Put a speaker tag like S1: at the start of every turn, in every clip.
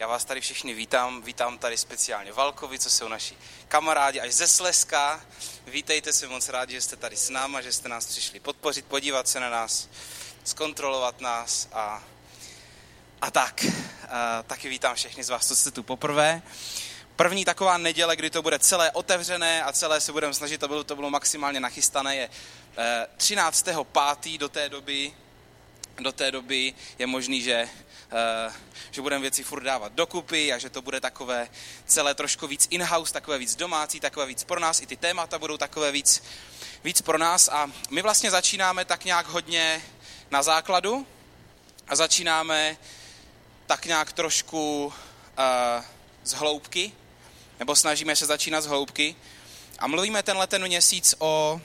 S1: Já vás tady všichni vítám, vítám tady speciálně Valkovi, co jsou naši kamarádi až ze Slezska. Vítejte se moc rádi, že jste tady s náma, že jste nás přišli podpořit, podívat se na nás, zkontrolovat nás a, a tak. A, taky vítám všechny z vás, co jste tu poprvé. První taková neděle, kdy to bude celé otevřené a celé se budeme snažit, bylo, to bylo maximálně nachystané, je 13.5. Eh, do té doby, do té doby je možný, že že budeme věci furt dávat dokupy a že to bude takové celé trošku víc in-house, takové víc domácí, takové víc pro nás. I ty témata budou takové víc, víc pro nás. A my vlastně začínáme tak nějak hodně na základu a začínáme tak nějak trošku uh, z hloubky, nebo snažíme se začínat z hloubky. A mluvíme tenhle ten měsíc o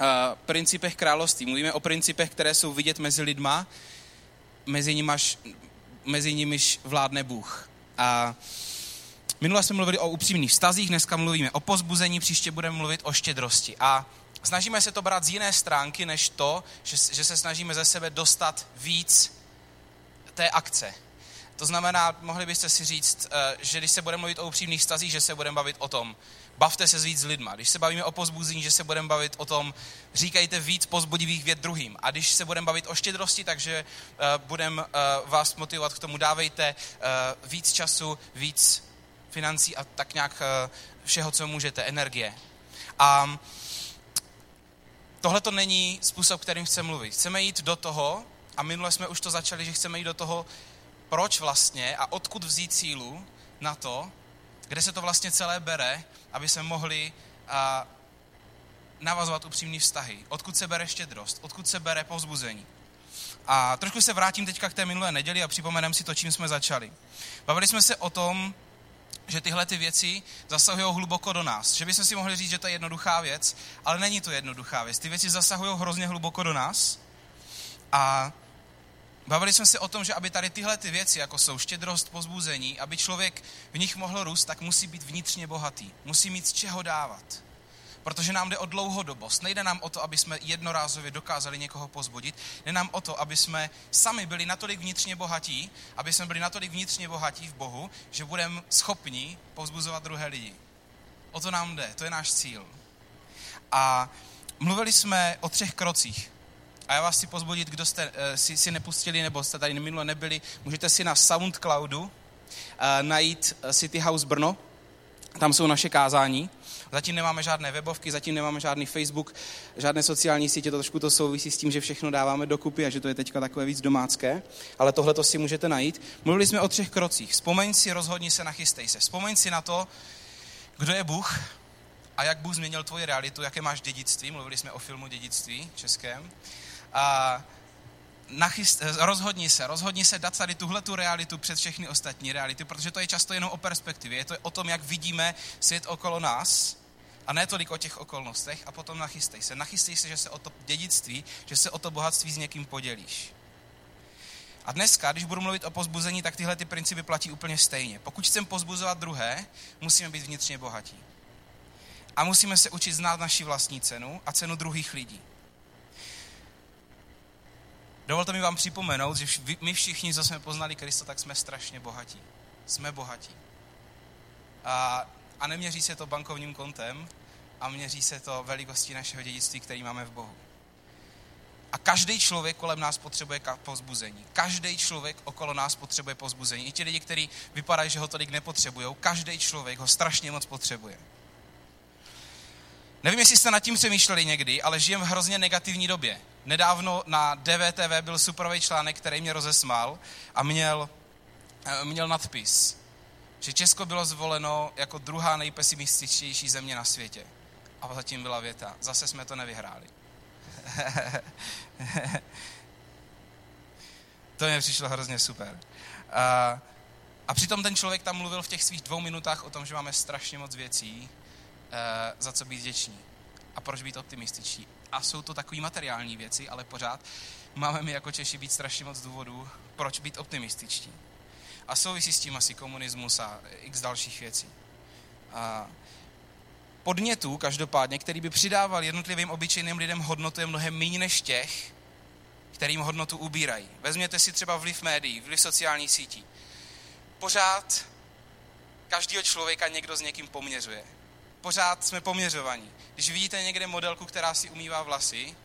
S1: uh, principech království. Mluvíme o principech, které jsou vidět mezi lidma, mezi, nimiž, mezi nimiž vládne Bůh. A minule jsme mluvili o upřímných vztazích, dneska mluvíme o pozbuzení, příště budeme mluvit o štědrosti. A snažíme se to brát z jiné stránky, než to, že, že se snažíme ze sebe dostat víc té akce. To znamená, mohli byste si říct, eh, že když se budeme mluvit o upřímných vztazích, že se budeme bavit o tom, bavte se víc s lidma. Když se bavíme o pozbuzení, že se budeme bavit o tom, říkejte víc pozbudivých věd druhým. A když se budeme bavit o štědrosti, takže uh, budeme uh, vás motivovat k tomu, dávejte uh, víc času, víc financí a tak nějak uh, všeho, co můžete, energie. A tohle to není způsob, kterým chceme mluvit. Chceme jít do toho, a minule jsme už to začali, že chceme jít do toho, proč vlastně a odkud vzít sílu na to, kde se to vlastně celé bere, aby se mohli a, navazovat upřímné vztahy. Odkud se bere štědrost, odkud se bere povzbuzení. A trošku se vrátím teďka k té minulé neděli a připomenem si to, čím jsme začali. Bavili jsme se o tom, že tyhle ty věci zasahují hluboko do nás. Že bychom si mohli říct, že to je jednoduchá věc, ale není to jednoduchá věc. Ty věci zasahují hrozně hluboko do nás. A Bavili jsme se o tom, že aby tady tyhle ty věci, jako jsou štědrost, pozbuzení, aby člověk v nich mohl růst, tak musí být vnitřně bohatý. Musí mít z čeho dávat. Protože nám jde o dlouhodobost. Nejde nám o to, aby jsme jednorázově dokázali někoho pozbudit. Jde nám o to, aby jsme sami byli natolik vnitřně bohatí, aby jsme byli natolik vnitřně bohatí v Bohu, že budeme schopni pozbuzovat druhé lidi. O to nám jde, to je náš cíl. A mluvili jsme o třech krocích. A já vás chci pozbudit, kdo jste uh, si, si nepustili nebo jste tady minule nebyli, můžete si na Soundcloudu uh, najít eh, City House Brno, tam jsou naše kázání. Zatím nemáme žádné webovky, zatím nemáme žádný Facebook, žádné sociální sítě, to trošku to souvisí s tím, že všechno dáváme dokupy a že to je teďka takové víc domácké, ale tohle to si můžete najít. Mluvili jsme o třech krocích. Vzpomeň si, rozhodni se, nachystej se. Vzpomeň si na to, kdo je Bůh a jak Bůh změnil tvoji realitu, jaké máš dědictví. Mluvili jsme o filmu Dědictví českém a nachyst, rozhodni se, rozhodni se dát tady tuhle tu realitu před všechny ostatní reality, protože to je často jenom o perspektivě. Je to o tom, jak vidíme svět okolo nás a ne tolik o těch okolnostech a potom nachystej se. Nachystej se, že se o to dědictví, že se o to bohatství s někým podělíš. A dneska, když budu mluvit o pozbuzení, tak tyhle ty principy platí úplně stejně. Pokud chceme pozbuzovat druhé, musíme být vnitřně bohatí. A musíme se učit znát naši vlastní cenu a cenu druhých lidí. Dovolte mi vám připomenout, že my všichni, co jsme poznali Krista, tak jsme strašně bohatí. Jsme bohatí. A, a neměří se to bankovním kontem, a měří se to velikostí našeho dědictví, který máme v Bohu. A každý člověk kolem nás potřebuje pozbuzení. Každý člověk okolo nás potřebuje pozbuzení. I ti lidi, kteří vypadají, že ho tolik nepotřebují, každý člověk ho strašně moc potřebuje. Nevím, jestli jste nad tím přemýšleli někdy, ale žijeme v hrozně negativní době. Nedávno na DVTV byl superový článek, který mě rozesmál a měl, eh, měl nadpis, že Česko bylo zvoleno jako druhá nejpesimističtější země na světě. A zatím byla věta, zase jsme to nevyhráli. to mě přišlo hrozně super. A, a přitom ten člověk tam mluvil v těch svých dvou minutách o tom, že máme strašně moc věcí, Eh, za co být vděční a proč být optimističtí. A jsou to takové materiální věci, ale pořád máme my jako Češi být strašně moc důvodů, proč být optimističtí. A souvisí s tím asi komunismus a x dalších věcí. A podnětů, každopádně, který by přidával jednotlivým obyčejným lidem hodnotu, je mnohem méně než těch, kterým hodnotu ubírají. Vezměte si třeba vliv médií, vliv sociálních sítí. pořád každého člověka někdo s někým poměřuje. Pořád jsme poměřovaní. Když vidíte někde modelku, která si umývá vlasy,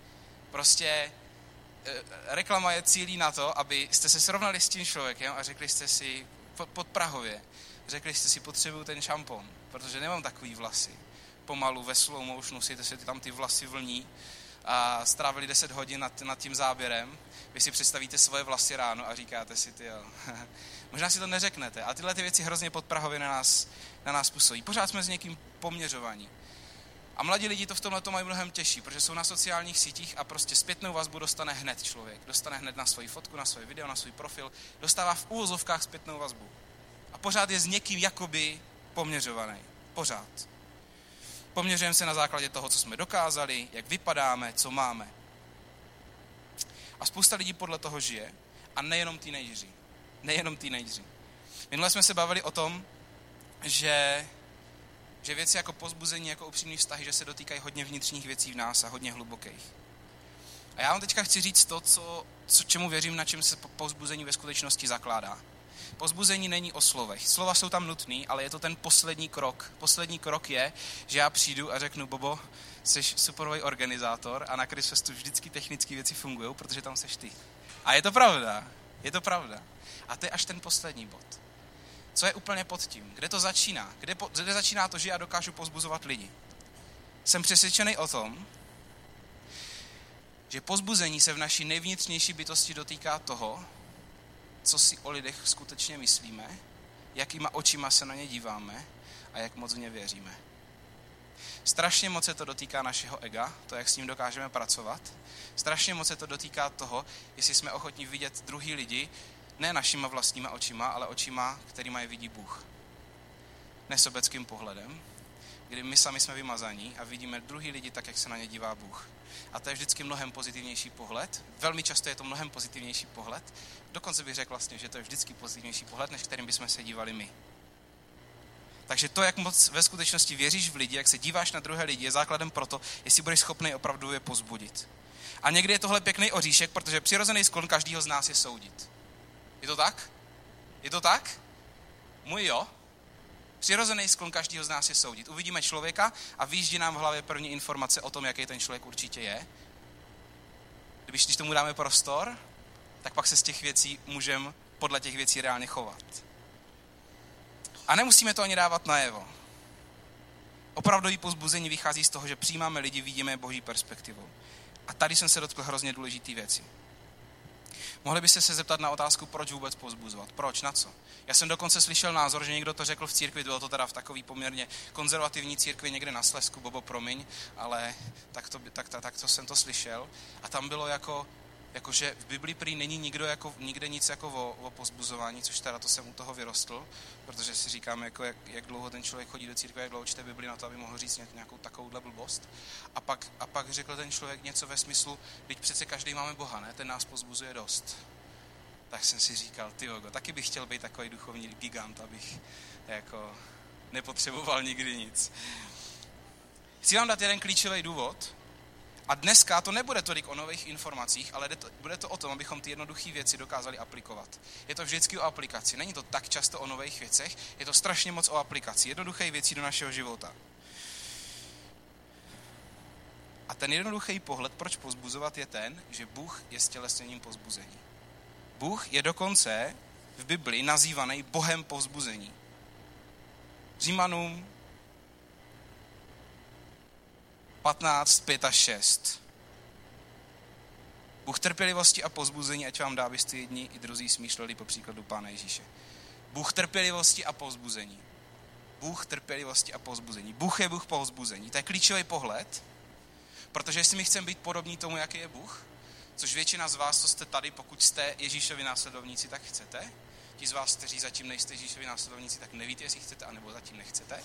S1: prostě e, reklama je cílí na to, abyste se srovnali s tím člověkem a řekli jste si pod Prahově, řekli jste si, potřebuju ten šampon, protože nemám takový vlasy. Pomalu ve slow motionu si si tam ty vlasy vlní a strávili 10 hodin nad, nad tím záběrem. Vy si představíte svoje vlasy ráno a říkáte si, ty jo. Možná si to neřeknete, ale tyhle ty věci hrozně pod Prahově na nás, na nás působí. Pořád jsme s někým poměřovaní. A mladí lidi to v tomhle to mají mnohem těžší, protože jsou na sociálních sítích a prostě zpětnou vazbu dostane hned člověk. Dostane hned na svoji fotku, na svoje video, na svůj profil. Dostává v úvozovkách zpětnou vazbu. A pořád je s někým jakoby poměřovaný. Pořád. Poměřujeme se na základě toho, co jsme dokázali, jak vypadáme, co máme. A spousta lidí podle toho žije. A nejenom teenageři. Nejenom teenageři. Minule jsme se bavili o tom, že, že věci jako pozbuzení, jako upřímný vztahy, že se dotýkají hodně vnitřních věcí v nás a hodně hlubokých. A já vám teďka chci říct to, co, co, čemu věřím, na čem se pozbuzení ve skutečnosti zakládá. Pozbuzení není o slovech. Slova jsou tam nutný, ale je to ten poslední krok. Poslední krok je, že já přijdu a řeknu, Bobo, jsi superový organizátor a na Chrisfestu vždycky technické věci fungují, protože tam seš ty. A je to pravda. Je to pravda. A to je až ten poslední bod. Co je úplně pod tím? Kde to začíná? Kde, po, kde začíná to, že já dokážu pozbuzovat lidi? Jsem přesvědčený o tom, že pozbuzení se v naší nejvnitřnější bytosti dotýká toho, co si o lidech skutečně myslíme, jakýma očima se na ně díváme a jak moc v ně věříme. Strašně moc se to dotýká našeho ega, to, jak s ním dokážeme pracovat. Strašně moc se to dotýká toho, jestli jsme ochotní vidět druhý lidi, ne našima vlastníma očima, ale očima, kterýma je vidí Bůh. Nesobeckým pohledem, kdy my sami jsme vymazaní a vidíme druhý lidi tak, jak se na ně dívá Bůh. A to je vždycky mnohem pozitivnější pohled. Velmi často je to mnohem pozitivnější pohled. Dokonce bych řekl vlastně, že to je vždycky pozitivnější pohled, než kterým bychom se dívali my. Takže to, jak moc ve skutečnosti věříš v lidi, jak se díváš na druhé lidi, je základem pro to, jestli budeš schopný opravdu je pozbudit. A někdy je tohle pěkný oříšek, protože přirozený sklon každého z nás je soudit. Je to tak? Je to tak? Můj jo. Přirozený sklon každého z nás je soudit. Uvidíme člověka a výjíždí nám v hlavě první informace o tom, jaký ten člověk určitě je. Když, když tomu dáme prostor, tak pak se z těch věcí můžeme podle těch věcí reálně chovat. A nemusíme to ani dávat najevo. Opravdový pozbuzení vychází z toho, že přijímáme lidi, vidíme boží perspektivou. A tady jsem se dotkl hrozně důležité věci. Mohli byste se zeptat na otázku, proč vůbec pozbuzovat? Proč? Na co? Já jsem dokonce slyšel názor, že někdo to řekl v církvi, bylo to teda v takový poměrně konzervativní církvi někde na Slesku, Bobo, promiň, ale tak to, tak, tak, tak to jsem to slyšel. A tam bylo jako, jakože v Biblii prý není nikdo jako, nikde nic jako o, o pozbuzování, což teda to jsem u toho vyrostl, protože si říkám, jako jak, jak dlouho ten člověk chodí do církve, jak dlouho čte Bibli na to, aby mohl říct nějakou takovouhle blbost. A pak, a pak řekl ten člověk něco ve smyslu, teď přece každý máme Boha, ne? Ten nás pozbuzuje dost. Tak jsem si říkal, ty taky bych chtěl být takový duchovní gigant, abych jako nepotřeboval nikdy nic. Chci vám dát jeden klíčový důvod, a dneska to nebude tolik o nových informacích, ale bude to o tom, abychom ty jednoduché věci dokázali aplikovat. Je to vždycky o aplikaci. Není to tak často o nových věcech, je to strašně moc o aplikaci. Jednoduché věci do našeho života. A ten jednoduchý pohled, proč pozbuzovat, je ten, že Bůh je stělesněním pozbuzení. Bůh je dokonce v Biblii nazývaný Bohem pozbuzení. Římanům 15, 5 a 6. Bůh trpělivosti a pozbuzení, ať vám dá, abyste jedni i druzí smýšleli po příkladu Pána Ježíše. Bůh trpělivosti a pozbuzení. Bůh trpělivosti a pozbuzení. Bůh je Bůh pozbuzení. To je klíčový pohled, protože jestli my chceme být podobní tomu, jaký je Bůh, což většina z vás, co jste tady, pokud jste Ježíšovi následovníci, tak chcete. Ti z vás, kteří zatím nejste Ježíšovi následovníci, tak nevíte, jestli chcete, anebo zatím nechcete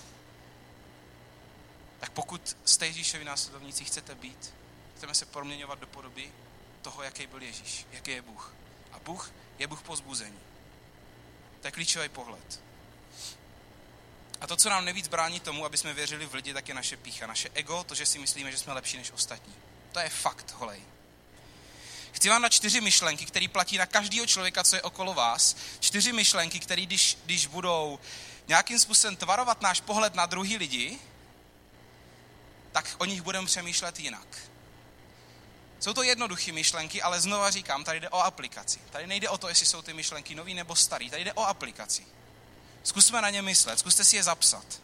S1: tak pokud jste Ježíšovi následovníci chcete být, chceme se proměňovat do podoby toho, jaký byl Ježíš, jaký je Bůh. A Bůh je Bůh pozbuzení. To je klíčový pohled. A to, co nám nejvíc brání tomu, aby jsme věřili v lidi, tak je naše pícha, naše ego, to, že si myslíme, že jsme lepší než ostatní. To je fakt, holej. Chci vám dát čtyři myšlenky, které platí na každého člověka, co je okolo vás. Čtyři myšlenky, které když, když budou nějakým způsobem tvarovat náš pohled na druhý lidi, tak o nich budeme přemýšlet jinak. Jsou to jednoduché myšlenky, ale znova říkám, tady jde o aplikaci. Tady nejde o to, jestli jsou ty myšlenky nový nebo starý, tady jde o aplikaci. Zkusme na ně myslet, zkuste si je zapsat.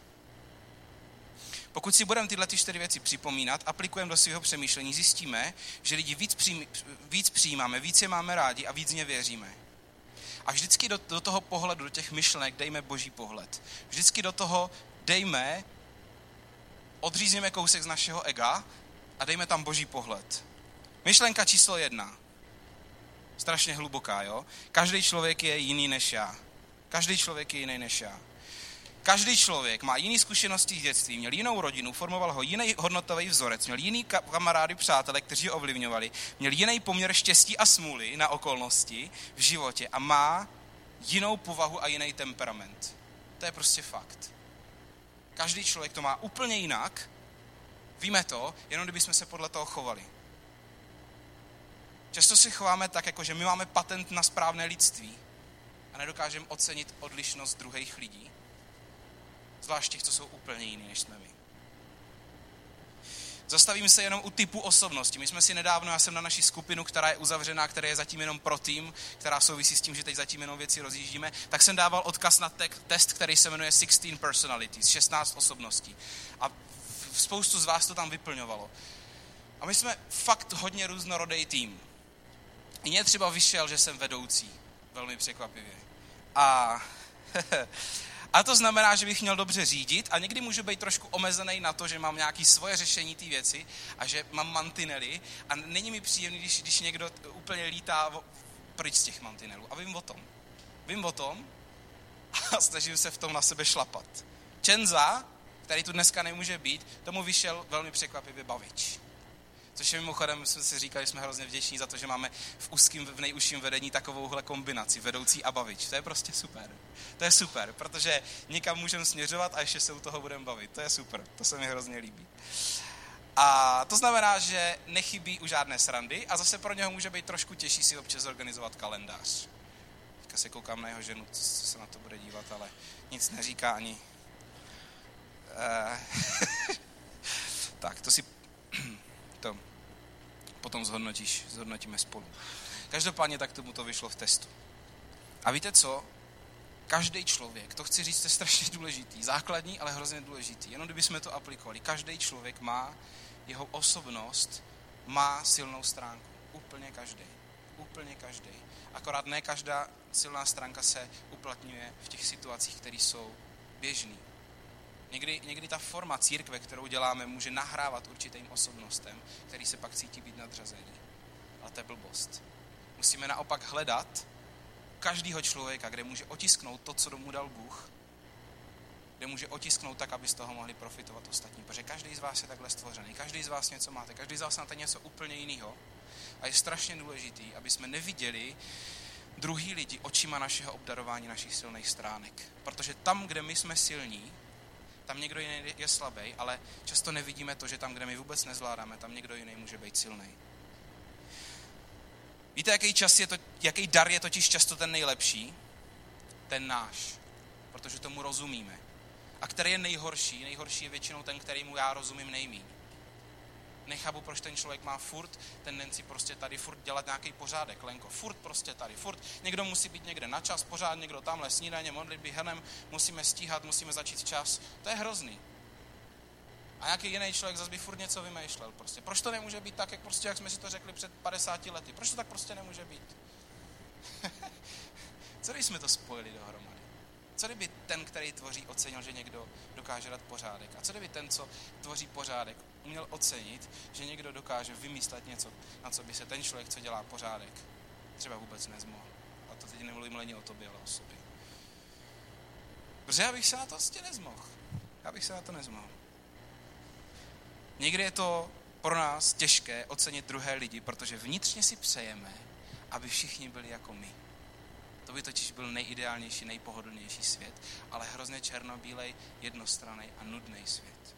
S1: Pokud si budeme tyhle ty čtyři věci připomínat, aplikujeme do svého přemýšlení, zjistíme, že lidi víc, přijím, víc přijímáme, víc je máme rádi a víc ně věříme. A vždycky do, do toho pohledu, do těch myšlenek dejme boží pohled. Vždycky do toho dejme, odřízneme kousek z našeho ega a dejme tam boží pohled. Myšlenka číslo jedna. Strašně hluboká, jo? Každý člověk je jiný než já. Každý člověk je jiný než já. Každý člověk má jiné zkušenosti z dětství, měl jinou rodinu, formoval ho jiný hodnotový vzorec, měl jiný kamarády, přátele, kteří ho ovlivňovali, měl jiný poměr štěstí a smůly na okolnosti v životě a má jinou povahu a jiný temperament. To je prostě fakt. Každý člověk to má úplně jinak. Víme to, jenom kdybychom se podle toho chovali. Často si chováme tak, jako že my máme patent na správné lidství a nedokážeme ocenit odlišnost druhých lidí. Zvlášť těch, co jsou úplně jiný, než jsme my. Zastavím se jenom u typu osobnosti. My jsme si nedávno, já jsem na naší skupinu, která je uzavřená, která je zatím jenom pro tým, která souvisí s tím, že teď zatím jenom věci rozjíždíme, tak jsem dával odkaz na te- test, který se jmenuje 16 Personalities, 16 osobností. A spoustu z vás to tam vyplňovalo. A my jsme fakt hodně různorodý tým. Mně třeba vyšel, že jsem vedoucí. Velmi překvapivě. A, a to znamená, že bych měl dobře řídit a někdy můžu být trošku omezený na to, že mám nějaké svoje řešení té věci a že mám mantinely a není mi příjemný, když, když někdo úplně lítá pryč z těch mantinelů. A vím o tom. Vím o tom a snažím se v tom na sebe šlapat. Čenza, který tu dneska nemůže být, tomu vyšel velmi překvapivě bavič. Což je mimochodem, jsme si říkali, že jsme hrozně vděční za to, že máme v úzkém, v nejužším vedení takovouhle kombinaci, vedoucí a bavič. To je prostě super. To je super, protože někam můžeme směřovat a ještě se u toho budeme bavit. To je super, to se mi hrozně líbí. A to znamená, že nechybí u žádné srandy a zase pro něho může být trošku těžší si občas zorganizovat kalendář. Teďka se koukám na jeho ženu, co se na to bude dívat, ale nic neříká ani. Eh, tak, to si to potom zhodnotíš, zhodnotíme spolu. Každopádně tak tomu to vyšlo v testu. A víte co? Každý člověk, to chci říct, je strašně důležitý, základní, ale hrozně důležitý. Jenom kdybychom to aplikovali. Každý člověk má, jeho osobnost má silnou stránku. Úplně každý. Úplně každý. Akorát ne každá silná stránka se uplatňuje v těch situacích, které jsou běžné. Někdy, někdy ta forma církve, kterou děláme, může nahrávat určitým osobnostem, který se pak cítí být nadřazený. Ale to je blbost. Musíme naopak hledat každého člověka, kde může otisknout to, co mu dal Bůh, kde může otisknout tak, aby z toho mohli profitovat ostatní. Protože každý z vás je takhle stvořený, každý z vás něco máte, každý z vás máte něco úplně jiného. A je strašně důležitý, aby jsme neviděli druhý lidi očima našeho obdarování našich silných stránek. Protože tam, kde my jsme silní, tam někdo jiný je slabý, ale často nevidíme to, že tam, kde my vůbec nezvládáme, tam někdo jiný může být silný. Víte, jaký, čas je to, jaký dar je totiž často ten nejlepší? Ten náš. Protože tomu rozumíme. A který je nejhorší? Nejhorší je většinou ten, kterýmu já rozumím nejméně nechápu, proč ten člověk má furt tendenci prostě tady furt dělat nějaký pořádek, Lenko, furt prostě tady, furt někdo musí být někde na čas, pořád někdo tamhle snídaně, modlitby, hrnem, musíme stíhat, musíme začít čas. To je hrozný. A nějaký jiný člověk zase by furt něco vymýšlel. Prostě. Proč to nemůže být tak, jak, prostě, jak jsme si to řekli před 50 lety? Proč to tak prostě nemůže být? Co když jsme to spojili dohromady? Co kdyby ten, který tvoří, ocenil, že někdo dokáže dát pořádek? A co kdyby ten, co tvoří pořádek, uměl ocenit, že někdo dokáže vymyslet něco, na co by se ten člověk, co dělá pořádek, třeba vůbec nezmohl. A to teď nemluvím len o tobě, ale o sobě. Protože já bych se na to prostě nezmohl. Já bych se na to nezmohl. Někdy je to pro nás těžké ocenit druhé lidi, protože vnitřně si přejeme, aby všichni byli jako my. To by totiž byl nejideálnější, nejpohodlnější svět, ale hrozně černobílej, jednostranný a nudný svět.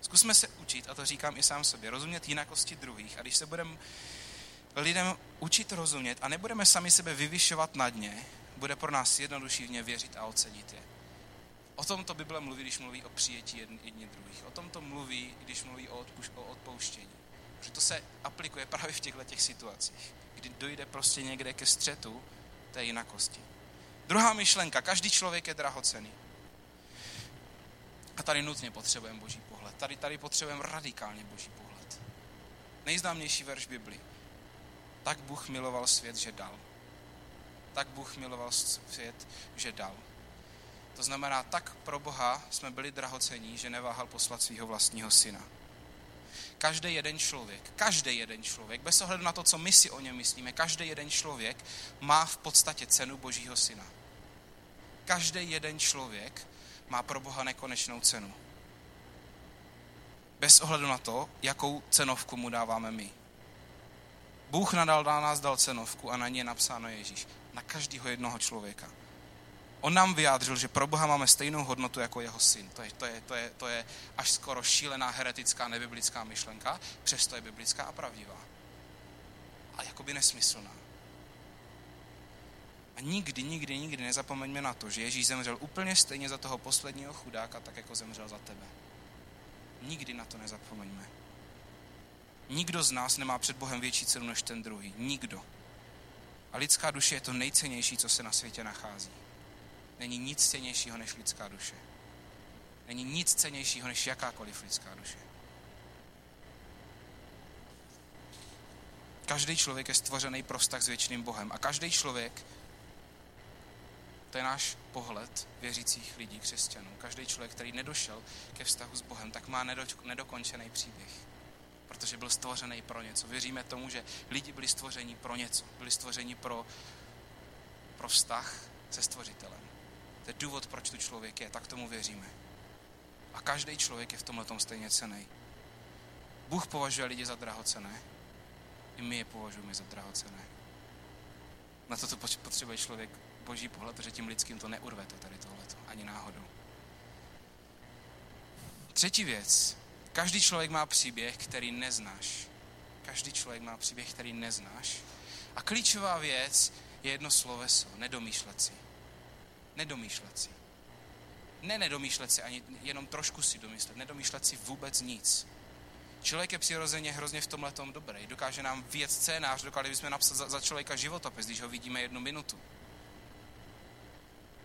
S1: Zkusme se učit, a to říkám i sám sobě, rozumět jinakosti druhých. A když se budeme lidem učit rozumět a nebudeme sami sebe vyvyšovat nad ně, bude pro nás jednodušší v ně věřit a ocenit je. O tom to Bible mluví, když mluví o přijetí jedni druhých. O tom to mluví, když mluví o, odpuš- o odpouštění. Protože to se aplikuje právě v těchto těch situacích, kdy dojde prostě někde ke střetu té jinakosti. Druhá myšlenka, každý člověk je drahocený. A tady nutně potřebujeme boží pohled. Tady, tady potřebujeme radikálně boží pohled. Nejznámější verš Bibli. Tak Bůh miloval svět, že dal. Tak Bůh miloval svět, že dal. To znamená, tak pro Boha jsme byli drahocení, že neváhal poslat svého vlastního syna. Každý jeden člověk, každý jeden člověk, bez ohledu na to, co my si o něm myslíme, každý jeden člověk má v podstatě cenu Božího syna. Každý jeden člověk má pro Boha nekonečnou cenu. Bez ohledu na to, jakou cenovku mu dáváme my. Bůh nadal na nás dal cenovku a na ní je napsáno Ježíš. Na každého jednoho člověka. On nám vyjádřil, že pro Boha máme stejnou hodnotu jako jeho syn. To je, to je, to je, to je až skoro šílená heretická nebiblická myšlenka, přesto je biblická a pravdivá. A jakoby nesmyslná. A nikdy, nikdy, nikdy nezapomeňme na to, že Ježíš zemřel úplně stejně za toho posledního chudáka, tak jako zemřel za tebe. Nikdy na to nezapomeňme. Nikdo z nás nemá před Bohem větší cenu než ten druhý. Nikdo. A lidská duše je to nejcennější, co se na světě nachází. Není nic cenějšího než lidská duše. Není nic cenějšího než jakákoliv lidská duše. Každý člověk je stvořený pro vztah s věčným Bohem. A každý člověk, to je náš pohled věřících lidí, křesťanů. Každý člověk, který nedošel ke vztahu s Bohem, tak má nedokončený příběh. Protože byl stvořený pro něco. Věříme tomu, že lidi byli stvořeni pro něco. Byli stvořeni pro, pro vztah se stvořitelem. To je důvod, proč tu člověk je, tak tomu věříme. A každý člověk je v tomhle tom stejně cený. Bůh považuje lidi za drahocené, i my je považujeme za drahocené. Na to, to potřebuje člověk boží pohled, že tím lidským to neurvete tady tohleto, ani náhodou. Třetí věc. Každý člověk má příběh, který neznáš. Každý člověk má příběh, který neznáš. A klíčová věc je jedno sloveso, nedomýšlet si. Nedomýšlet si. Ne nedomýšlet si, ani jenom trošku si domyslet. Nedomýšlet si vůbec nic. Člověk je přirozeně hrozně v tomhle tom dobrý. Dokáže nám věc scénář, dokázali bychom napsat za, za člověka životopis, když ho vidíme jednu minutu.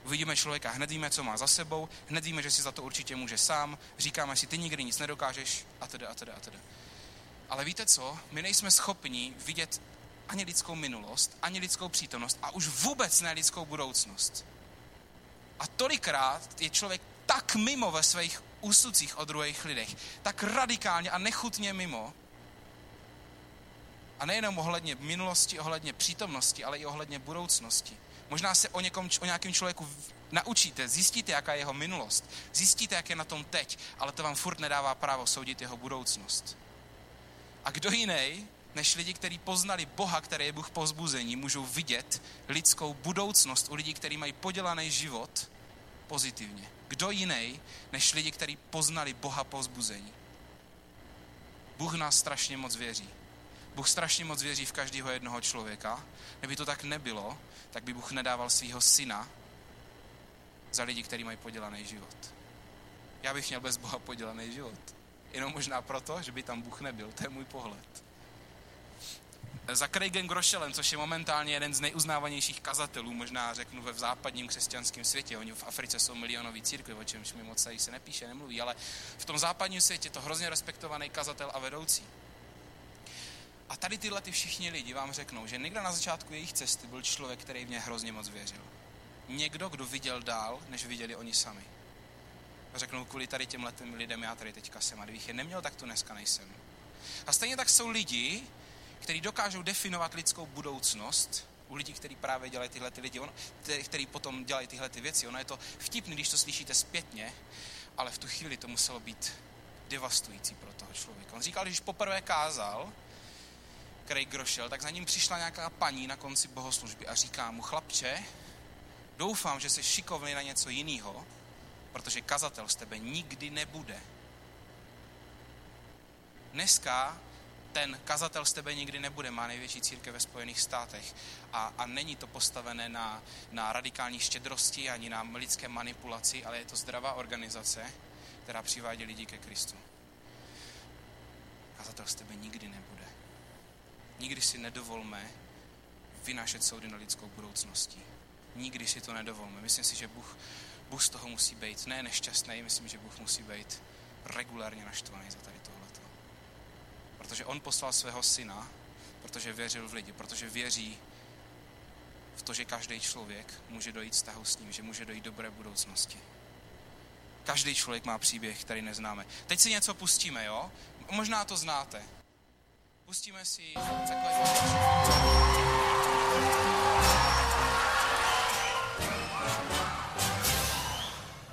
S1: Uvidíme člověka, hned víme, co má za sebou, hned víme, že si za to určitě může sám, říkáme si, ty nikdy nic nedokážeš, a tedy, a tedy, a tedy. Ale víte co? My nejsme schopni vidět ani lidskou minulost, ani lidskou přítomnost a už vůbec ne lidskou budoucnost. A tolikrát je člověk tak mimo ve svých úsudcích o druhých lidech, tak radikálně a nechutně mimo, a nejenom ohledně minulosti, ohledně přítomnosti, ale i ohledně budoucnosti. Možná se o, někom, o nějakém člověku naučíte, zjistíte, jaká je jeho minulost, zjistíte, jak je na tom teď, ale to vám furt nedává právo soudit jeho budoucnost. A kdo jiný, než lidi, kteří poznali Boha, který je Bůh pozbuzení, můžou vidět lidskou budoucnost u lidí, kteří mají podělaný život pozitivně. Kdo jiný, než lidi, kteří poznali Boha pozbuzení. Bůh nás strašně moc věří. Bůh strašně moc věří v každého jednoho člověka. Kdyby to tak nebylo, tak by Bůh nedával svého syna za lidi, kteří mají podělaný život. Já bych měl bez Boha podělaný život. Jenom možná proto, že by tam Bůh nebyl. To je můj pohled za Craigem Grošelem, což je momentálně jeden z nejuznávanějších kazatelů, možná řeknu ve západním křesťanském světě. Oni v Africe jsou milionový církve, o čemž mi moc se nepíše, nemluví, ale v tom západním světě to hrozně respektovaný kazatel a vedoucí. A tady tyhle ty všichni lidi vám řeknou, že někdo na začátku jejich cesty byl člověk, který v ně hrozně moc věřil. Někdo, kdo viděl dál, než viděli oni sami. A řeknou, kvůli tady těm lidem já tady teďka jsem. A kdybych je neměl, tak tu dneska nejsem. A stejně tak jsou lidi, který dokážou definovat lidskou budoucnost, u lidí, kteří právě dělají tyhle ty lidi, on, který potom dělají tyhle ty věci. Ono je to vtipný, když to slyšíte zpětně, ale v tu chvíli to muselo být devastující pro toho člověka. On říkal, že když poprvé kázal, Craig Grošel, tak za ním přišla nějaká paní na konci bohoslužby a říká mu, chlapče, doufám, že jsi šikovný na něco jiného, protože kazatel z tebe nikdy nebude. Dneska ten kazatel z tebe nikdy nebude, má největší církev ve Spojených státech a, a není to postavené na, na radikální štědrosti ani na lidské manipulaci, ale je to zdravá organizace, která přivádí lidi ke Kristu. Kazatel z tebe nikdy nebude. Nikdy si nedovolme vynášet soudy na lidskou budoucností. Nikdy si to nedovolme. Myslím si, že Bůh, Bůh z toho musí být ne nešťastný, myslím, že Bůh musí být regulárně naštvaný za tady tohleto. Protože on poslal svého syna, protože věřil v lidi, protože věří v to, že každý člověk může dojít vztahu s ním, že může dojít dobré budoucnosti. Každý člověk má příběh, který neznáme. Teď si něco pustíme, jo? Možná to znáte. Pustíme si takové...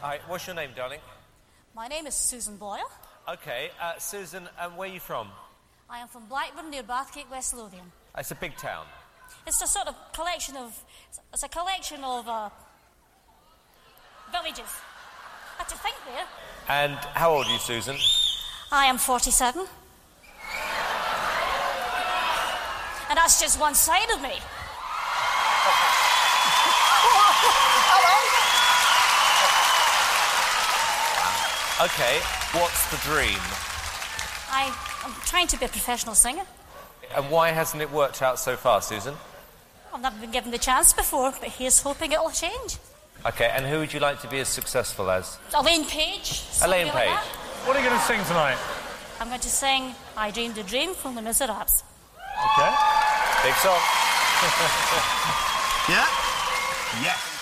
S2: Hi, what's your name, darling?
S3: My name is Susan Boyle.
S2: Okay, uh, Susan, and where are you from?
S3: I am from Blackburn near Bathgate, West Lothian.
S2: It's a big town.
S3: It's a sort of collection of, it's a collection of uh, villages. Had to think there.
S2: And how old are you, Susan?
S3: I am 47. And that's just one side of me.
S2: Okay, what's the dream?
S3: I am trying to be a professional singer.
S2: And why hasn't it worked out so far, Susan?
S3: I've never been given the chance before, but here's hoping it'll change.
S2: Okay, and who would you like to be as successful as?
S3: Elaine Page.
S2: Elaine
S3: like
S2: Page.
S3: that.
S4: What are you going to sing tonight?
S3: I'm going to sing I Dreamed a Dream from the Miserables.
S4: Okay.
S2: Big song.
S5: Yeah? Yes.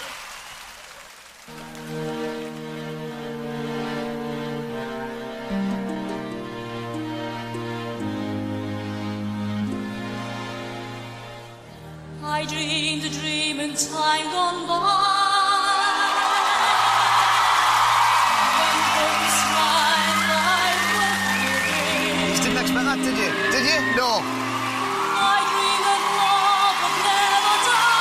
S3: I dreamed of love would never die.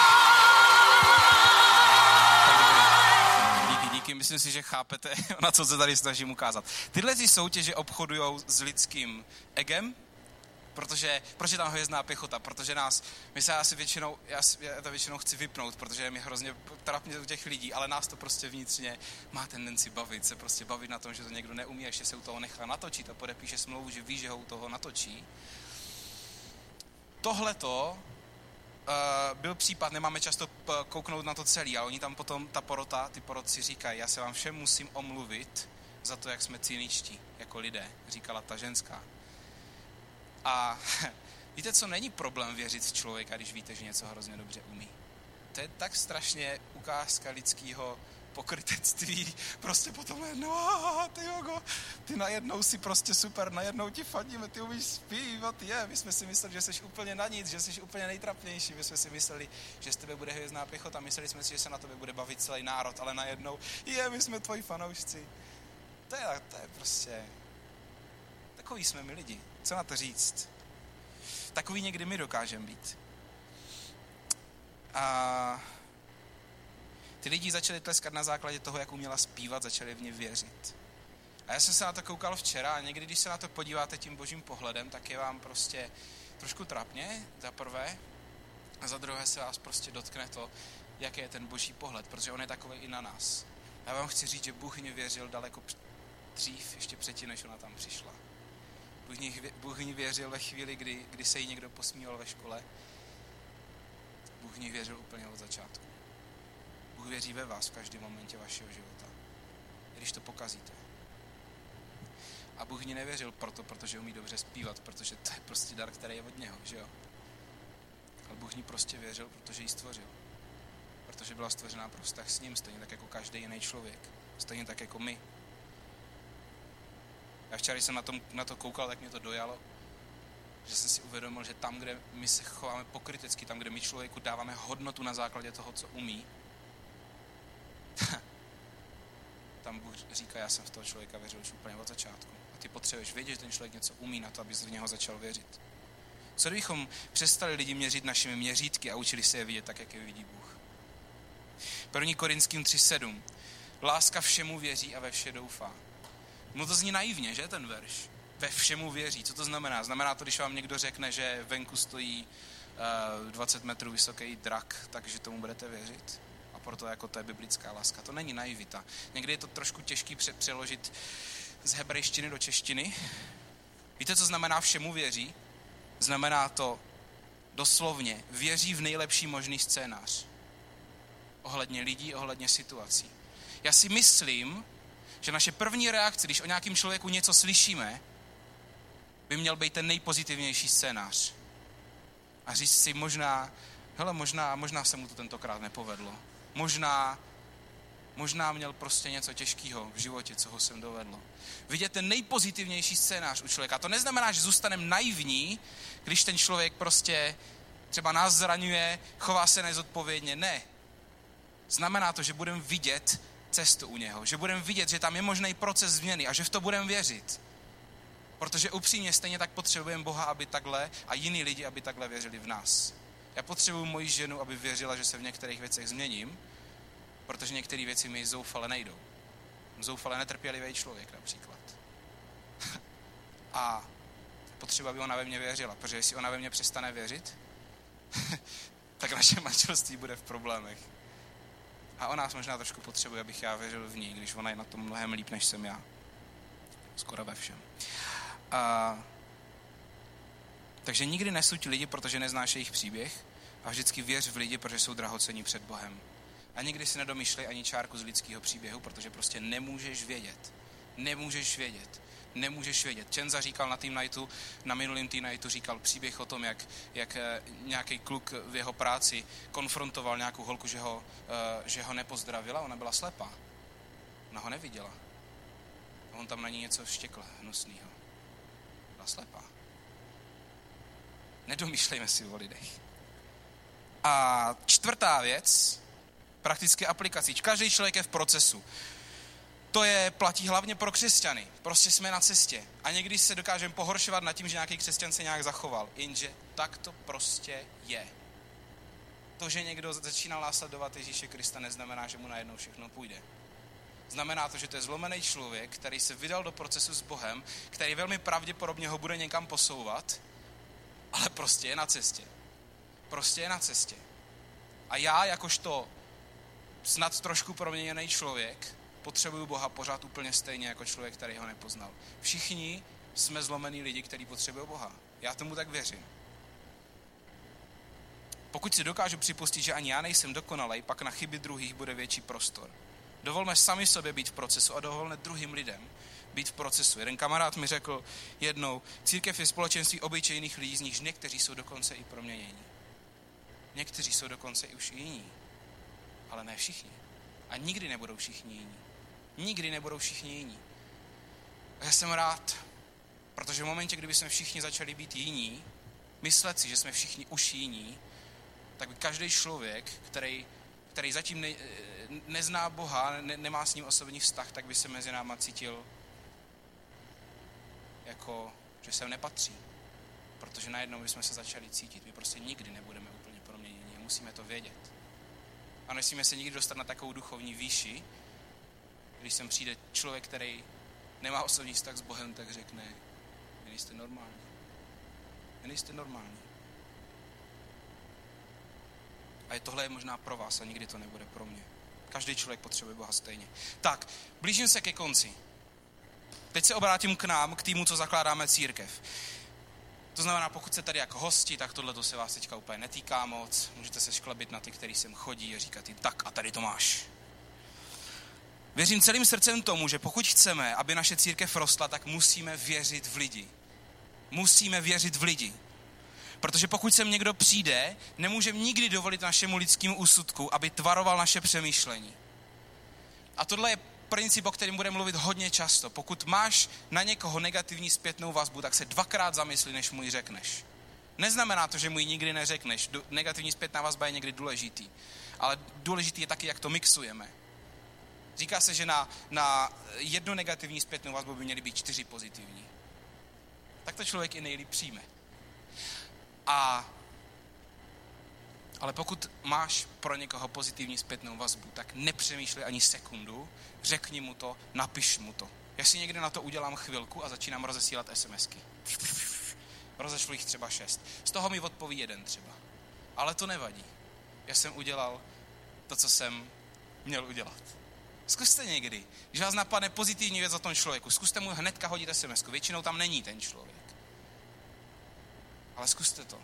S1: Díky, díky. Myslím si, že chápete, na co se tady snažím ukázat. Tyhle ty soutěže obchodují s lidským egem, protože, proč je tam hvězdná pěchota? Protože nás, my se asi většinou, já, já to většinou chci vypnout, protože je mi hrozně trapně u těch lidí, ale nás to prostě vnitřně má tendenci bavit, se prostě bavit na tom, že to někdo neumí, ještě se u toho nechá natočit a podepíše smlouvu, že ví, že ho u toho natočí. Tohleto Uh, byl případ, nemáme často kouknout na to celý, a oni tam potom, ta porota, ty porotci říkají, já se vám všem musím omluvit za to, jak jsme cyničtí jako lidé, říkala ta ženská. A víte, co není problém věřit v člověka, když víte, že něco hrozně dobře umí. To je tak strašně ukázka lidského pokrytectví. Prostě potom najednou, "Ah, ty Jogo, ty najednou si prostě super, najednou ti fandíme, ty umíš zpívat, je. My jsme si mysleli, že jsi úplně na nic, že jsi úplně nejtrapnější. My jsme si mysleli, že z tebe bude hvězdná pěchota, mysleli jsme si, že se na tebe bude bavit celý národ, ale najednou, je, my jsme tvoji fanoušci. To je, to je prostě, takový jsme my lidi. Co na to říct? Takový někdy my dokážeme být. A ty lidi začali tleskat na základě toho, jak uměla zpívat, začali v ně věřit. A já jsem se na to koukal včera a někdy, když se na to podíváte tím božím pohledem, tak je vám prostě trošku trapně, za prvé, a za druhé se vás prostě dotkne to, jaký je ten boží pohled, protože on je takový i na nás. Já vám chci říct, že Bůh ní věřil daleko dřív, ještě předtím, než ona tam přišla. Bůh v ní, Bůh v ní věřil ve chvíli, kdy, kdy se jí někdo posmíval ve škole. Bůh v ní věřil úplně od začátku. Bůh věří ve vás v každém momentě vašeho života. Když to pokazíte. A Bůh v ní nevěřil proto, protože umí dobře zpívat, protože to je prostě dar, který je od něho, že jo? Ale Bůh v ní prostě věřil, protože ji stvořil. Protože byla stvořená pro vztah s ním, stejně tak jako každý jiný člověk. Stejně tak jako my. Já včera, když jsem na, tom, na to koukal, tak mě to dojalo, že jsem si uvědomil, že tam, kde my se chováme pokrytecky, tam, kde my člověku dáváme hodnotu na základě toho, co umí, tam Bůh říká, já jsem v toho člověka věřil už úplně od začátku. A ty potřebuješ vědět, že ten člověk něco umí na to, abys v něho začal věřit. Co kdybychom přestali lidi měřit našimi měřítky a učili se je vidět tak, jak je vidí Bůh? 1. Korinským 3.7. Láska všemu věří a ve vše doufá. No to zní naivně, že ten verš? ve všemu věří. Co to znamená? Znamená to, když vám někdo řekne, že venku stojí uh, 20 metrů vysoký drak, takže tomu budete věřit? A proto jako to je biblická láska. To není naivita. Někdy je to trošku těžký pře- přeložit z hebrejštiny do češtiny. Víte, co znamená všemu věří? Znamená to doslovně věří v nejlepší možný scénář. Ohledně lidí, ohledně situací. Já si myslím, že naše první reakce, když o nějakém člověku něco slyšíme, by měl být ten nejpozitivnější scénář. A říct si možná, hele, možná, možná se mu to tentokrát nepovedlo. Možná, možná měl prostě něco těžkého v životě, co ho sem dovedlo. Vidět ten nejpozitivnější scénář u člověka. To neznamená, že zůstaneme naivní, když ten člověk prostě třeba nás zraňuje, chová se nezodpovědně. Ne. Znamená to, že budeme vidět cestu u něho, že budeme vidět, že tam je možný proces změny a že v to budeme věřit. Protože upřímně stejně tak potřebujeme Boha, aby takhle a jiní lidi, aby takhle věřili v nás. Já potřebuji moji ženu, aby věřila, že se v některých věcech změním, protože některé věci mi zoufale nejdou. Zoufale netrpělivý člověk například. a potřeba, aby ona ve mně věřila, protože jestli ona ve mně přestane věřit, tak naše manželství bude v problémech. A ona nás možná trošku potřebuje, abych já věřil v ní, když ona je na tom mnohem líp, než jsem já. Skoro ve všem. A, takže nikdy nesuď lidi, protože neznáš jejich příběh a vždycky věř v lidi, protože jsou drahocení před Bohem. A nikdy si nedomýšlej ani čárku z lidského příběhu, protože prostě nemůžeš vědět. Nemůžeš vědět. Nemůžeš vědět. Čenza říkal na Team Nightu, na minulým Team Nightu říkal příběh o tom, jak, jak eh, nějaký kluk v jeho práci konfrontoval nějakou holku, že ho, eh, že ho nepozdravila, ona byla slepá. Ona ho neviděla. A on tam na ní něco vštěkl hnusného. Byla slepá. Nedomýšlejme si o lidech. A čtvrtá věc, praktické aplikací. Každý člověk je v procesu. To je, platí hlavně pro křesťany. Prostě jsme na cestě. A někdy se dokážeme pohoršovat nad tím, že nějaký křesťan se nějak zachoval. Jenže tak to prostě je. To, že někdo začínal následovat Ježíše Krista, neznamená, že mu najednou všechno půjde. Znamená to, že to je zlomený člověk, který se vydal do procesu s Bohem, který velmi pravděpodobně ho bude někam posouvat, ale prostě je na cestě. Prostě je na cestě. A já, jakožto snad trošku proměněný člověk, potřebuju Boha pořád úplně stejně jako člověk, který ho nepoznal. Všichni jsme zlomený lidi, kteří potřebují Boha. Já tomu tak věřím. Pokud si dokážu připustit, že ani já nejsem dokonalý, pak na chyby druhých bude větší prostor. Dovolme sami sobě být v procesu a dovolme druhým lidem být v procesu. Jeden kamarád mi řekl jednou, církev je společenství obyčejných lidí, z nichž někteří jsou dokonce i proměnění. Někteří jsou dokonce i už jiní, ale ne všichni. A nikdy nebudou všichni jiní. Nikdy nebudou všichni jiní. A já jsem rád, protože v momentě, kdyby jsme všichni začali být jiní, myslet si, že jsme všichni už jiní, tak by každý člověk, který, který zatím ne, nezná Boha, ne, nemá s ním osobní vztah, tak by se mezi náma cítil jako, že sem nepatří. Protože najednou bychom se začali cítit. My prostě nikdy nebudeme úplně proměněni. Musíme to vědět. A nesmíme se nikdy dostat na takovou duchovní výši, když sem přijde člověk, který nemá osobní vztah s Bohem, tak řekne, vy nejste normální. Vy nejste normální. A je tohle je možná pro vás a nikdy to nebude pro mě. Každý člověk potřebuje Boha stejně. Tak, blížím se ke konci. Teď se obrátím k nám, k týmu, co zakládáme církev. To znamená, pokud se tady jako hosti, tak tohle to se vás teďka úplně netýká moc. Můžete se šklebit na ty, který sem chodí a říkat jim, tak a tady to máš. Věřím celým srdcem tomu, že pokud chceme, aby naše církev rostla, tak musíme věřit v lidi. Musíme věřit v lidi. Protože pokud sem někdo přijde, nemůžeme nikdy dovolit našemu lidskému úsudku, aby tvaroval naše přemýšlení. A tohle je princip, o kterém budeme mluvit hodně často. Pokud máš na někoho negativní zpětnou vazbu, tak se dvakrát zamysli, než mu ji řekneš. Neznamená to, že mu ji nikdy neřekneš. Negativní zpětná vazba je někdy důležitý. Ale důležitý je taky, jak to mixujeme. Říká se, že na, na jednu negativní zpětnou vazbu by měly být čtyři pozitivní. Tak to člověk i nejlíp přijme. A, ale pokud máš pro někoho pozitivní zpětnou vazbu, tak nepřemýšlej ani sekundu, řekni mu to, napiš mu to. Já si někdy na to udělám chvilku a začínám rozesílat SMSky. Rozešlu jich třeba šest. Z toho mi odpoví jeden třeba. Ale to nevadí. Já jsem udělal to, co jsem měl udělat. Zkuste někdy, když vás napadne pozitivní věc o tom člověku, zkuste mu hnedka hodit sms -ku. Většinou tam není ten člověk. Ale zkuste to.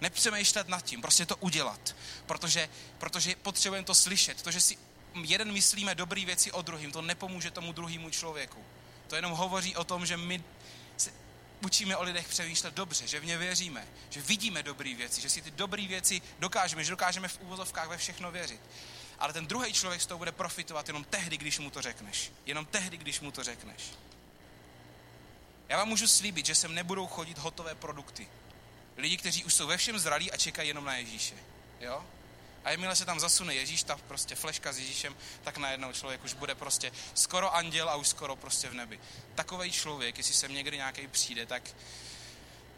S1: Nepřemýšlet nad tím, prostě to udělat. Protože, protože potřebujeme to slyšet. To, že si jeden myslíme dobré věci o druhým, to nepomůže tomu druhému člověku. To jenom hovoří o tom, že my se učíme o lidech přemýšlet dobře, že v ně věříme, že vidíme dobré věci, že si ty dobré věci dokážeme, že dokážeme v úvozovkách ve všechno věřit. Ale ten druhý člověk z toho bude profitovat jenom tehdy, když mu to řekneš. Jenom tehdy, když mu to řekneš. Já vám můžu slíbit, že sem nebudou chodit hotové produkty. Lidi, kteří už jsou ve všem zralí a čekají jenom na Ježíše. Jo? A jakmile se tam zasune Ježíš, ta prostě fleška s Ježíšem, tak najednou člověk už bude prostě skoro anděl a už skoro prostě v nebi. Takový člověk, jestli sem někdy nějaký přijde, tak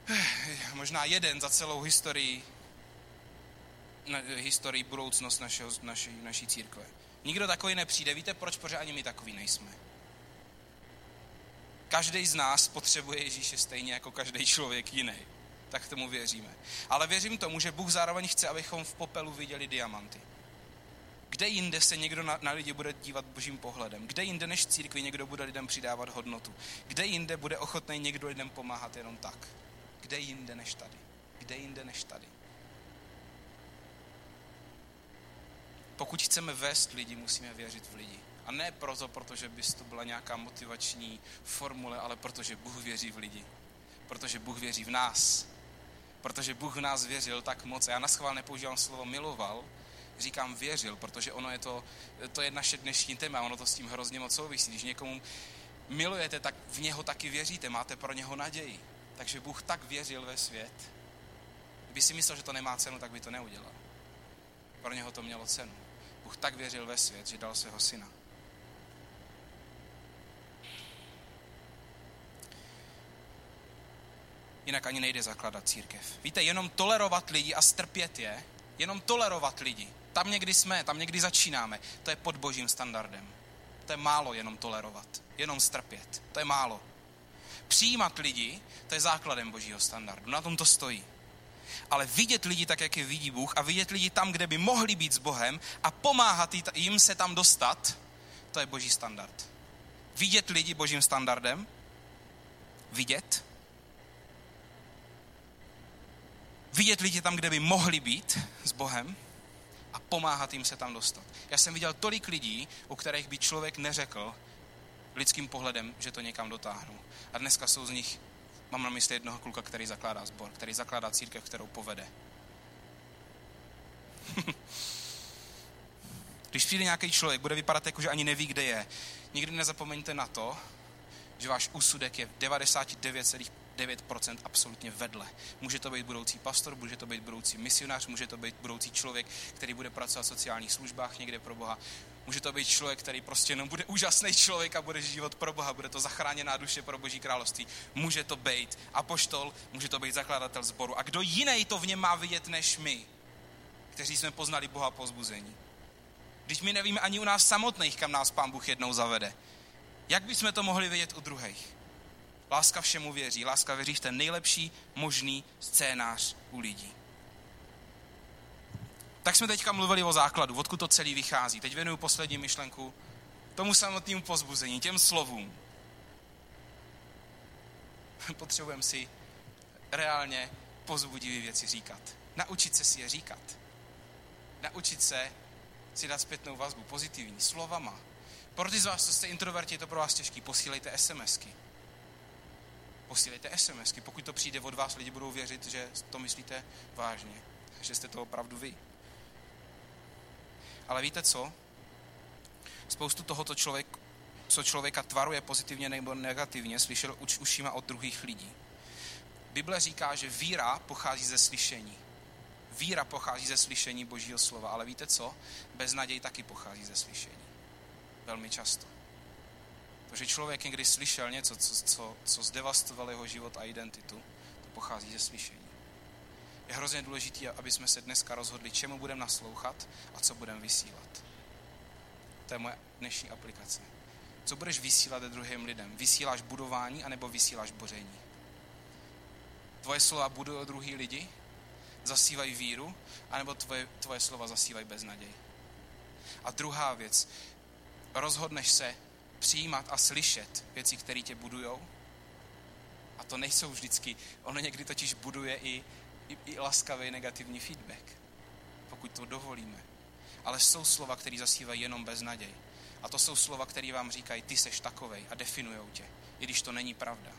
S1: eh, možná jeden za celou historii, na, historii budoucnost našeho, naší, naší církve. Nikdo takový nepřijde. Víte proč? Protože ani my takový nejsme. Každý z nás potřebuje Ježíše stejně jako každý člověk jiný tak tomu věříme. Ale věřím tomu, že Bůh zároveň chce, abychom v popelu viděli diamanty. Kde jinde se někdo na, na lidi bude dívat božím pohledem? Kde jinde než církvi někdo bude lidem přidávat hodnotu? Kde jinde bude ochotný někdo lidem pomáhat jenom tak? Kde jinde než tady? Kde jinde než tady? Pokud chceme vést lidi, musíme věřit v lidi. A ne proto, protože by to byla nějaká motivační formule, ale protože Bůh věří v lidi. Protože Bůh věří v nás protože Bůh v nás věřil tak moc. Já na schvál nepoužívám slovo miloval, říkám věřil, protože ono je to, to je naše dnešní téma, ono to s tím hrozně moc souvisí. Když někomu milujete, tak v něho taky věříte, máte pro něho naději. Takže Bůh tak věřil ve svět. Kdyby si myslel, že to nemá cenu, tak by to neudělal. Pro něho to mělo cenu. Bůh tak věřil ve svět, že dal svého syna. Jinak ani nejde zakládat církev. Víte, jenom tolerovat lidi a strpět je, jenom tolerovat lidi. Tam někdy jsme, tam někdy začínáme. To je pod božím standardem. To je málo jenom tolerovat, jenom strpět. To je málo. Přijímat lidi, to je základem božího standardu. Na tom to stojí. Ale vidět lidi tak, jak je vidí Bůh a vidět lidi tam, kde by mohli být s Bohem a pomáhat jim se tam dostat, to je boží standard. Vidět lidi božím standardem, vidět vidět lidi tam, kde by mohli být s Bohem a pomáhat jim se tam dostat. Já jsem viděl tolik lidí, u kterých by člověk neřekl lidským pohledem, že to někam dotáhnou. A dneska jsou z nich, mám na mysli jednoho kluka, který zakládá sbor, který zakládá církev, kterou povede. Když přijde nějaký člověk, bude vypadat jako, že ani neví, kde je. Nikdy nezapomeňte na to, že váš úsudek je 9% absolutně vedle. Může to být budoucí pastor, může to být budoucí misionář, může to být budoucí člověk, který bude pracovat v sociálních službách někde pro Boha. Může to být člověk, který prostě jenom bude úžasný člověk a bude život pro Boha, bude to zachráněná duše pro Boží království. Může to být apoštol, může to být zakladatel sboru. A kdo jiný to v něm má vidět než my, kteří jsme poznali Boha po zbuzení? Když my nevíme ani u nás samotných, kam nás Pán Bůh jednou zavede. Jak bychom to mohli vědět u druhých? Láska všemu věří. Láska věří v ten nejlepší možný scénář u lidí. Tak jsme teďka mluvili o základu, odkud to celý vychází. Teď věnuju poslední myšlenku tomu samotnému pozbuzení, těm slovům. Potřebujeme si reálně pozbudivé věci říkat. Naučit se si je říkat. Naučit se si dát zpětnou vazbu, pozitivní, slovama. Pro ty z vás, co jste introverti, je to pro vás těžký, posílejte SMSky posílejte SMSky. Pokud to přijde od vás, lidi budou věřit, že to myslíte vážně, že jste to opravdu vy. Ale víte co? Spoustu tohoto člověk, co člověka tvaruje pozitivně nebo negativně, slyšel už, ušima od druhých lidí. Bible říká, že víra pochází ze slyšení. Víra pochází ze slyšení Božího slova, ale víte co? Beznaděj taky pochází ze slyšení. Velmi často. To, že člověk někdy slyšel něco, co, co, co zdevastovalo jeho život a identitu, to pochází ze slyšení. Je hrozně důležité, aby jsme se dneska rozhodli, čemu budeme naslouchat a co budeme vysílat. To je moje dnešní aplikace. Co budeš vysílat druhým lidem? Vysíláš budování anebo vysíláš boření? Tvoje slova budují druhý lidi? Zasívají víru? Anebo tvoje, tvoje slova zasívají beznaděj? A druhá věc. Rozhodneš se přijímat a slyšet věci, které tě budujou? A to nejsou vždycky, ono někdy totiž buduje i, i, i laskavý negativní feedback, pokud to dovolíme. Ale jsou slova, které zasívají jenom beznaděj. A to jsou slova, které vám říkají, ty seš takovej a definujou tě, i když to není pravda.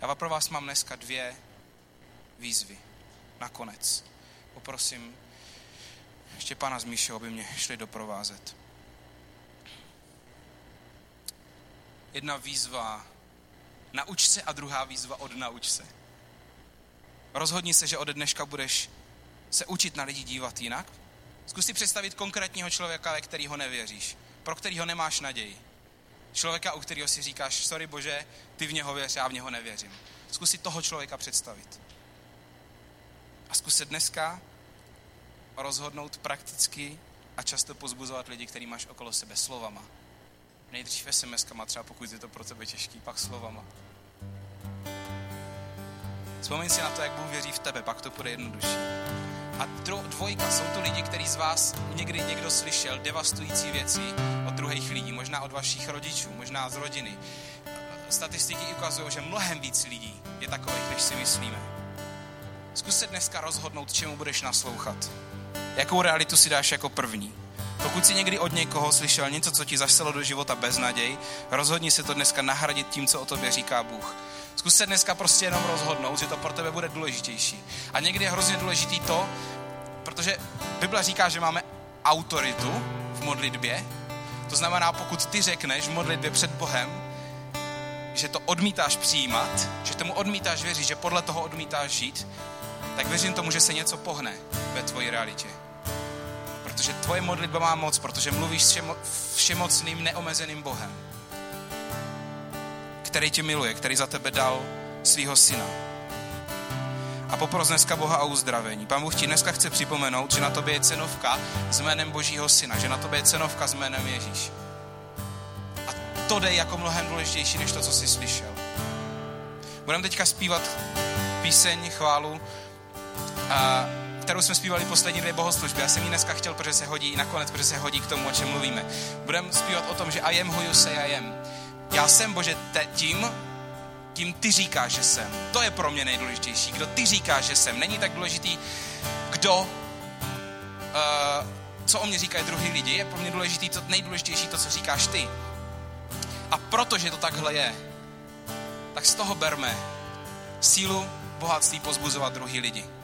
S1: Já pro vás mám dneska dvě výzvy. Nakonec. Poprosím ještě pana z Míše, aby mě šli doprovázet. Jedna výzva nauč se a druhá výzva od nauč se. Rozhodni se, že ode dneška budeš se učit na lidi dívat jinak. Zkus si představit konkrétního člověka, ve kterého nevěříš, pro kterého nemáš naději. Člověka, u kterého si říkáš, sorry bože, ty v něho věř, já v něho nevěřím. Zkus si toho člověka představit. A zkus se dneska rozhodnout prakticky a často pozbuzovat lidi, který máš okolo sebe slovama. Nejdřív SMS-kama, třeba pokud je to pro tebe těžký, pak slovama. Vzpomeň si na to, jak Bůh věří v tebe, pak to bude jednodušší. A dvojka jsou to lidi, kteří z vás někdy někdo slyšel devastující věci od druhých lidí, možná od vašich rodičů, možná z rodiny. Statistiky ukazují, že mnohem víc lidí je takových, než si myslíme. Zkus se dneska rozhodnout, čemu budeš naslouchat. Jakou realitu si dáš jako první. Pokud si někdy od někoho slyšel něco, co ti zaselo do života bez naděj, rozhodni se to dneska nahradit tím, co o tobě říká Bůh. Zkus se dneska prostě jenom rozhodnout, že to pro tebe bude důležitější. A někdy je hrozně důležitý to, protože Bible říká, že máme autoritu v modlitbě. To znamená, pokud ty řekneš v modlitbě před Bohem, že to odmítáš přijímat, že tomu odmítáš věřit, že podle toho odmítáš žít, tak věřím tomu, že se něco pohne ve tvoji realitě. Protože tvoje modlitba má moc, protože mluvíš s všemo- všemocným, neomezeným Bohem, který tě miluje, který za tebe dal svého syna. A popros dneska Boha o uzdravení. Pán Bůh ti dneska chce připomenout, že na tobě je cenovka s jménem Božího syna, že na tobě je cenovka s jménem Ježíš. A to jde jako mnohem důležitější, než to, co jsi slyšel. Budeme teďka zpívat píseň, chválu, a, kterou jsme zpívali poslední dvě bohoslužby. Já jsem ji dneska chtěl, protože se hodí, nakonec, protože se hodí k tomu, o čem mluvíme. Budeme zpívat o tom, že I am who you say I am. Já jsem, Bože, te, tím, tím ty říkáš, že jsem. To je pro mě nejdůležitější. Kdo ty říkáš, že jsem. Není tak důležitý, kdo, uh, co o mě říkají druhý lidi. Je pro mě důležitý, to nejdůležitější to, co říkáš ty. A protože to takhle je, tak z toho berme sílu, bohatství pozbuzovat druhý lidi.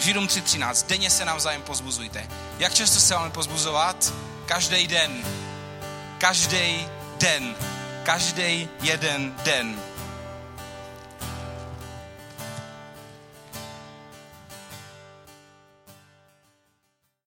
S1: Židům 3.13. Denně se navzájem pozbuzujte. Jak často se máme pozbuzovat? Každý den. Každý den. Každý jeden den.